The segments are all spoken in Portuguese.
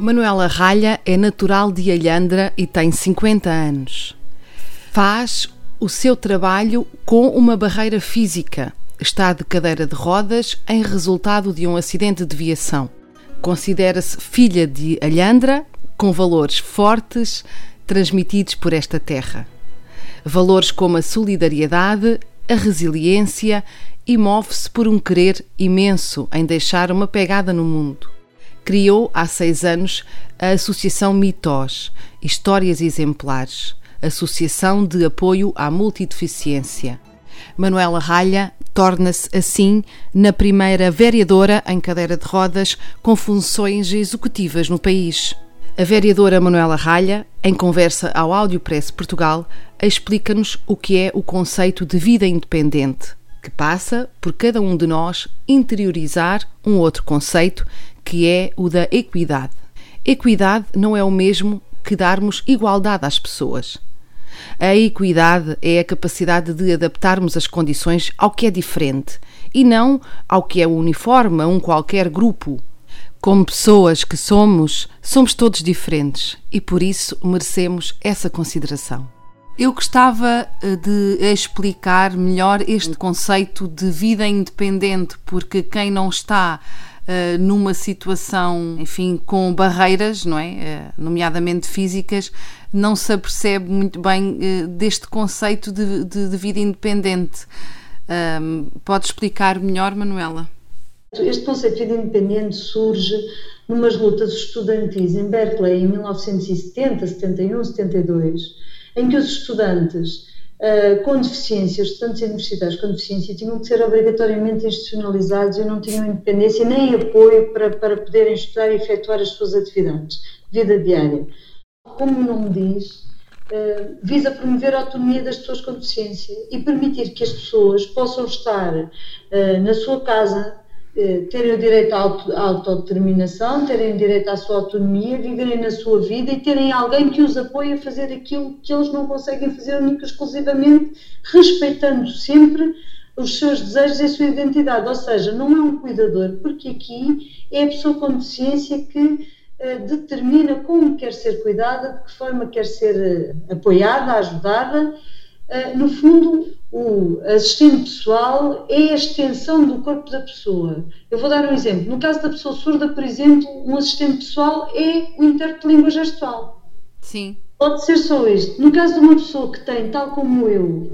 Manuela Ralha é natural de Alhandra e tem 50 anos. Faz o seu trabalho com uma barreira física. Está de cadeira de rodas em resultado de um acidente de viação. Considera-se filha de Alhandra, com valores fortes transmitidos por esta terra. Valores como a solidariedade, a resiliência e move-se por um querer imenso em deixar uma pegada no mundo criou há seis anos a Associação Mitós, Histórias Exemplares, Associação de Apoio à Multideficiência. Manuela Ralha torna-se assim na primeira vereadora em cadeira de rodas com funções executivas no país. A vereadora Manuela Ralha, em conversa ao Áudio Press Portugal, explica-nos o que é o conceito de vida independente, que passa por cada um de nós interiorizar um outro conceito que é o da equidade. Equidade não é o mesmo que darmos igualdade às pessoas. A equidade é a capacidade de adaptarmos as condições ao que é diferente e não ao que é uniforme a um qualquer grupo. Como pessoas que somos, somos todos diferentes e por isso merecemos essa consideração. Eu gostava eh, de explicar melhor este conceito de vida independente, porque quem não está uh, numa situação, enfim, com barreiras, não é? Uh, nomeadamente físicas, não se apercebe muito bem uh, deste conceito de, de, de vida independente. pode explicar melhor, Manuela? Este conceito de vida independente surge numas lutas estudantis em Berkeley em 1970, 71, 72, em que os estudantes uh, com deficiência, os estudantes universitários com deficiência tinham que ser obrigatoriamente institucionalizados e não tinham independência nem apoio para, para poderem estudar e efetuar as suas atividades de vida diária. Como o nome diz, uh, visa promover a autonomia das pessoas com deficiência e permitir que as pessoas possam estar uh, na sua casa terem o direito à autodeterminação, terem direito à sua autonomia, viverem na sua vida e terem alguém que os apoie a fazer aquilo que eles não conseguem fazer única exclusivamente, respeitando sempre os seus desejos e a sua identidade. Ou seja, não é um cuidador, porque aqui é a pessoa com deficiência que eh, determina como quer ser cuidada, de que forma quer ser eh, apoiada, ajudada no fundo, o assistente pessoal é a extensão do corpo da pessoa. Eu vou dar um exemplo. No caso da pessoa surda, por exemplo, um assistente pessoal é o intérprete de língua gestual. Sim. Pode ser só isto. No caso de uma pessoa que tem, tal como eu,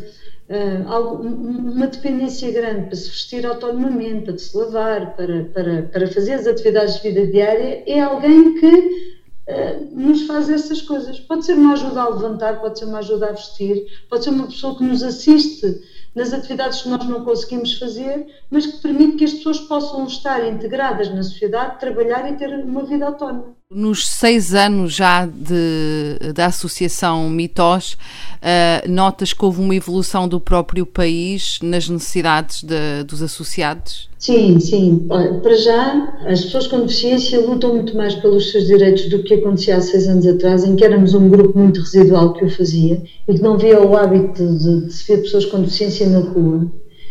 ah, uma dependência grande para se vestir autonomamente, para se lavar, para, para, para fazer as atividades de vida diária, é alguém que eh, nos faz essas coisas. Pode ser uma ajuda a levantar, pode ser uma ajuda a vestir, pode ser uma pessoa que nos assiste nas atividades que nós não conseguimos fazer, mas que permite que as pessoas possam estar integradas na sociedade, trabalhar e ter uma vida autónoma. Nos seis anos já de, da Associação Mitós, uh, notas que houve uma evolução do próprio país nas necessidades de, dos associados? Sim, sim. Para já, as pessoas com deficiência lutam muito mais pelos seus direitos do que acontecia há seis anos atrás, em que éramos um grupo muito residual que o fazia e que não via o hábito de, de se ver pessoas com deficiência na rua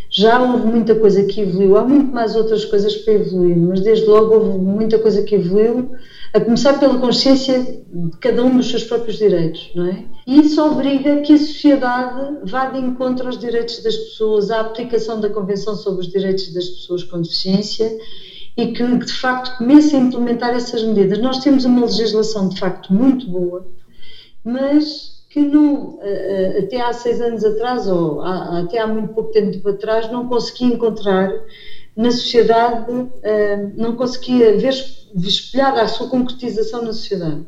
já houve muita coisa que evoluiu, há muito mais outras coisas para evoluir, mas desde logo houve muita coisa que evoluiu, a começar pela consciência de cada um dos seus próprios direitos, não é? E isso obriga que a sociedade vá de encontro aos direitos das pessoas, à aplicação da Convenção sobre os Direitos das Pessoas com Deficiência e que de facto comece a implementar essas medidas. Nós temos uma legislação de facto muito boa, mas que não, eh, eh, até há seis anos atrás, ou até há muito pouco tempo atrás, não conseguia encontrar na sociedade, eh, não conseguia ver espelhada a sua concretização na sociedade.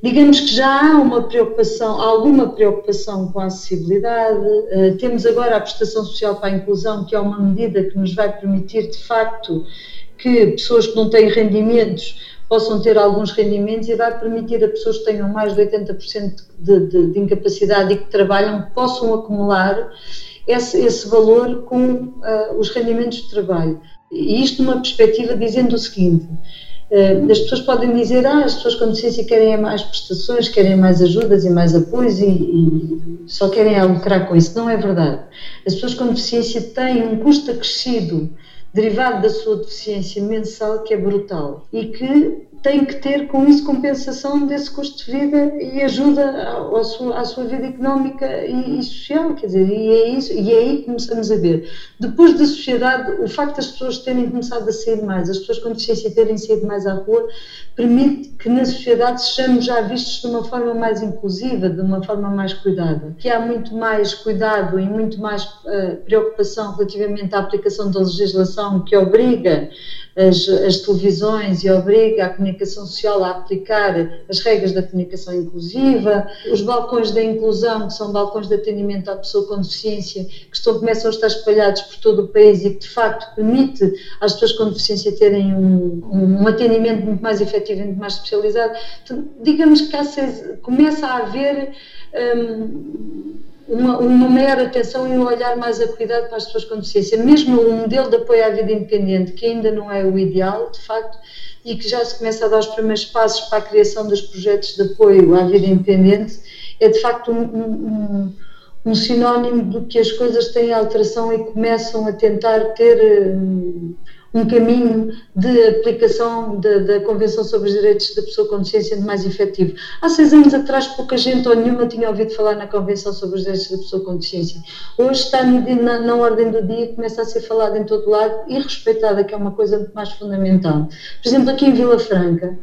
Digamos que já há uma preocupação, alguma preocupação com a acessibilidade. Temos agora a prestação social para a inclusão, que é uma medida que nos vai permitir, de facto, que pessoas que não têm rendimentos possam ter alguns rendimentos e vai permitir a pessoas que tenham mais de 80% de, de, de, incapacidade e que trabalham possam acumular esse, esse valor com uh, os rendimentos de trabalho. E isto numa perspectiva dizendo o seguinte, uh, as pessoas podem dizer, ah, as pessoas com deficiência querem mais prestações, querem mais ajudas e mais apoios e, e só querem lucrar com isso. Não é verdade. As pessoas com deficiência têm um custo acrescido derivado da sua deficiência mensal que é brutal e que tem que ter com isso compensação desse custo de vida e ajuda à sua, vida económica e, e, social, quer dizer, e é isso, e é aí que começamos a ver. Depois da sociedade, o facto das pessoas terem começado a sair mais, as pessoas com deficiência terem saído mais à rua, permite que na sociedade sejamos já vistos de uma forma mais inclusiva, de uma forma mais cuidada. Que há muito mais cuidado e muito mais uh, preocupação relativamente à aplicação da legislação que obriga as, as, televisões e obriga a comunicação social a aplicar as regras da comunicação inclusiva, os balcões da inclusão, que são balcões de atendimento à pessoa com deficiência, que estão, começam a estar espalhados por todo o país e que de facto permite às pessoas com deficiência terem um, um atendimento muito mais efetivo e muito mais especializado. Então, digamos que seis, começa a haver um, uma, uma maior atenção e um olhar mais a cuidado para as pessoas com deficiência. Mesmo o modelo de apoio à vida independente, que ainda não é o ideal, de facto, e que já se começa a dar os primeiros passos para a criação dos projetos de apoio à vida independente, é de facto um, um, um sinónimo de que as coisas têm alteração e começam a tentar ter. Um, um caminho de aplicação da, da, Convenção sobre os Direitos da Pessoa com Deficiência mais efetivo. Há seis anos atrás, pouca gente ou nenhuma tinha ouvido falar na Convenção sobre os Direitos da Pessoa com Deficiência. Hoje está na, na ordem do dia, começa a ser falada em todo lado e respeitada, que é uma coisa muito mais fundamental. Por exemplo, aqui em Vila Franca,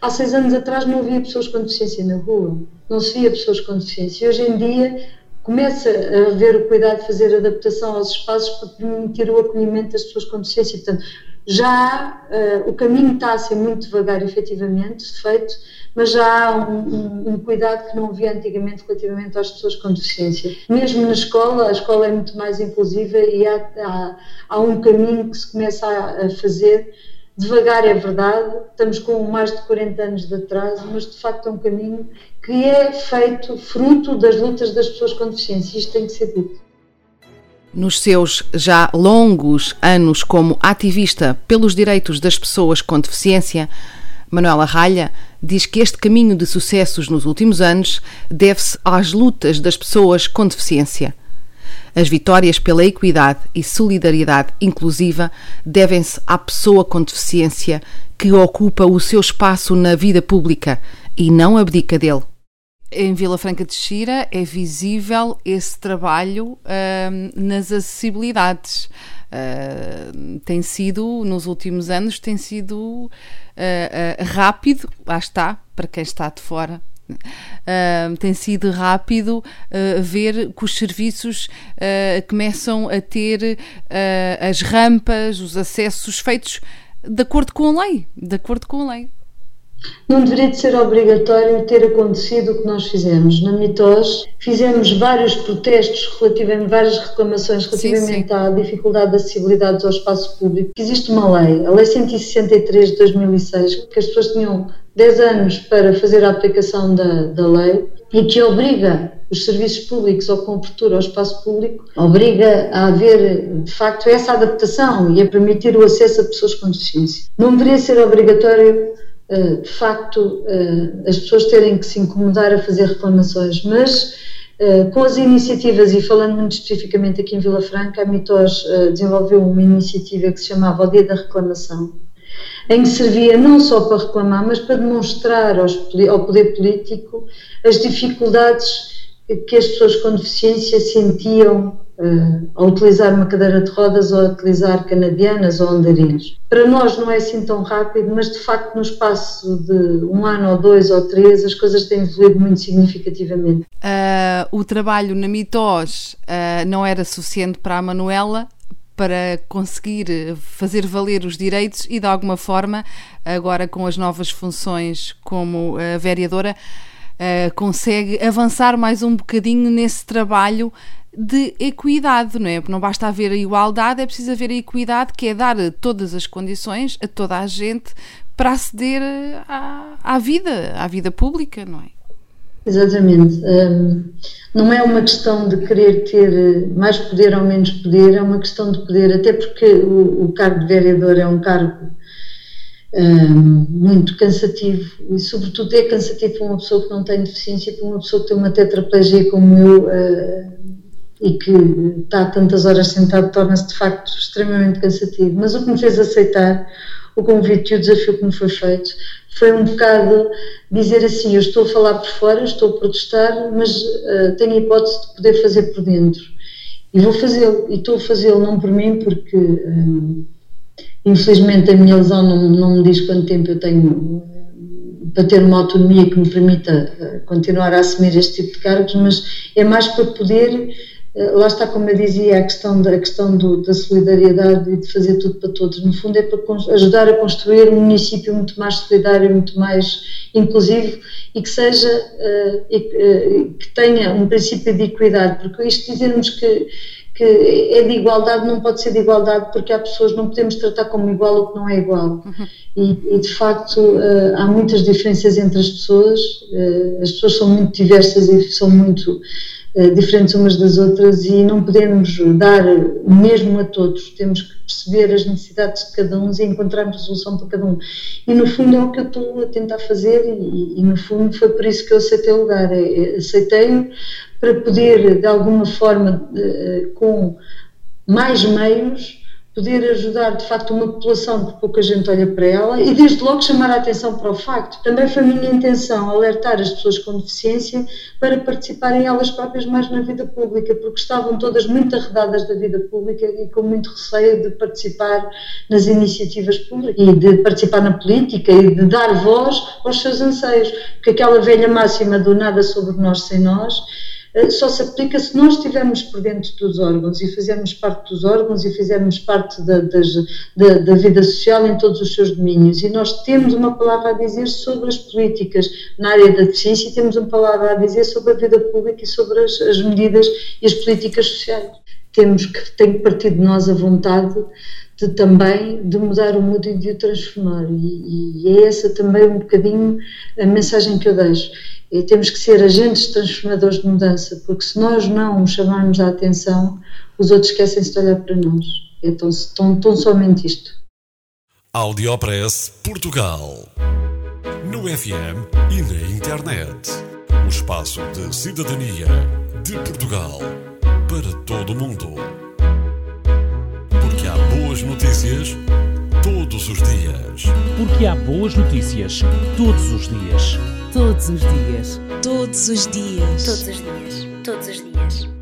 há seis anos atrás não havia pessoas com deficiência na rua, não se via pessoas com deficiência. Hoje em dia começa a haver o cuidado de fazer adaptação aos espaços para permitir o acolhimento das pessoas com deficiência. Portanto, já uh, o caminho está a ser muito devagar, efetivamente, feito, mas já há um, um, um, cuidado que não havia antigamente relativamente às pessoas com deficiência. Mesmo na escola, a escola é muito mais inclusiva e há, há, há um caminho que se começa a, a fazer devagar é verdade, estamos com mais de 40 anos de atraso, mas de facto é um caminho que é feito fruto das lutas das pessoas com deficiência. Isto tem que ser dito. Nos seus já longos anos como ativista pelos direitos das pessoas com deficiência, Manuela Ralha diz que este caminho de sucessos nos últimos anos deve-se às lutas das pessoas com deficiência. As vitórias pela equidade e solidariedade inclusiva devem-se à pessoa com deficiência que ocupa o seu espaço na vida pública e não abdica dele. Em Vila Franca de Xira é visível esse trabalho uh, nas acessibilidades. Uh, tem sido, nos últimos anos, tem sido uh, rápido, lá está, para quem está de fora, Tem sido rápido uh, ver que os serviços uh, começam a ter as rampas, os acessos feitos de acordo com a lei, de acordo com a lei. Não deveria de ser obrigatório ter acontecido o que nós fizemos. Na MITOS fizemos vários protestos relativamente, várias reclamações relativamente sim, sim. à dificuldade de acessibilidade ao espaço público. Existe uma lei, a Lei 163 de 2006, que as pessoas tinham 10 anos para fazer a aplicação da, da lei e que obriga os serviços públicos ou com abertura ao espaço público, obriga a haver, de facto, essa adaptação e a permitir o acesso a pessoas com deficiência. Não deveria ser obrigatório de facto, eh, as pessoas terem que se incomodar a fazer reclamações, mas eh, com as iniciativas, e falando muito especificamente aqui em Vila Franca, a MITOS desenvolveu uma iniciativa que se chamava o Dia da Reclamação, em que servia não só para reclamar, mas para demonstrar ao poder político as dificuldades que as pessoas com deficiência sentiam uh, a utilizar uma cadeira de rodas ou a utilizar canadianas ou andarilhos. Para nós não é assim tão rápido, mas de facto no espaço de um ano ou dois ou três as coisas têm evoluído muito significativamente. Uh, o trabalho na MITOS uh, não era suficiente para a Manuela, para conseguir fazer valer os direitos e, de alguma forma, agora com as novas funções como vereadora, consegue avançar mais um bocadinho nesse trabalho de equidade, não é? Porque não basta haver a igualdade, é preciso haver a equidade, que é dar todas as condições a toda a gente para aceder à, à vida, à vida pública, não é? Exatamente. Um, não é uma questão de querer ter mais poder ou menos poder, é uma questão de poder, até porque o, o cargo de vereador é um cargo um, muito cansativo e, sobretudo, é cansativo para uma pessoa que não tem deficiência, para uma pessoa que tem uma tetraplegia como eu uh, e que está tantas horas sentado, torna-se de facto extremamente cansativo. Mas o que me fez aceitar o convite e o desafio que me foi feito foi um bocado dizer assim: eu estou a falar por fora, estou a protestar, mas uh, tenho a hipótese de poder fazer por dentro. E vou fazê-lo, e estou a fazê-lo não por mim, porque uh, infelizmente a minha lesão não, não me diz quanto tempo eu tenho eh, para ter uma autonomia que me permita continuar a assumir este tipo de cargos, mas é mais para poder eh, lá está, como eu dizia, a questão, da, a questão do, da solidariedade e de fazer tudo para todos. No fundo, é para ajudar a construir um município muito mais solidário, muito mais inclusivo e que seja, uh, e, uh, que tenha um princípio de equidade, porque isto dizermos que, que é de igualdade não pode ser de igualdade porque há pessoas, não podemos tratar como igual o que não é igual. Uhum. E, e, de facto, uh, há muitas diferenças entre as pessoas, as pessoas são muito diversas e são muito eh, diferentes umas das outras e não podemos dar o mesmo a todos, temos que perceber as necessidades de cada um e encontrar solução para cada um. E no fundo é o que eu estou a tentar fazer e, e no fundo foi por isso que eu aceitei o lugar. É, é, aceitei-o para poder, de alguma forma, eh, com mais meios, poder ajudar de facto uma população que pouca gente olha para ela e desde logo chamar a atenção para o facto. Também foi minha intenção alertar as pessoas com deficiência para participarem elas próprias mais na vida pública, porque estavam todas muito arredadas da vida pública e com muito receio de participar nas iniciativas públicas e de participar na política e de dar voz aos seus anseios, porque aquela velha máxima do nada sobre nós sem nós só se aplica se nós estivermos por dentro dos órgãos e fizermos parte dos órgãos e fizermos parte da, das, da, da, vida social em todos os seus domínios. E nós temos uma palavra a dizer sobre as políticas na área da deficiência e temos uma palavra a dizer sobre a vida pública e sobre as, as medidas e as políticas sociais. Temos que, tem que partir de nós a vontade de também de mudar o mundo e de o transformar. E, e é essa também um bocadinho a mensagem que eu deixo e temos que ser agentes transformadores de mudança, porque se nós não chamarmos a atenção, os outros esquecem-se de olhar para nós. Então, tão, tão somente isto. Audiopress Portugal. No FM e na internet. O espaço de cidadania de Portugal para todo o mundo. Porque há boas notícias todos os dias. Porque há boas notícias todos os dias. Todos os dias. Todos os dias. Todos os dias. Todos os dias.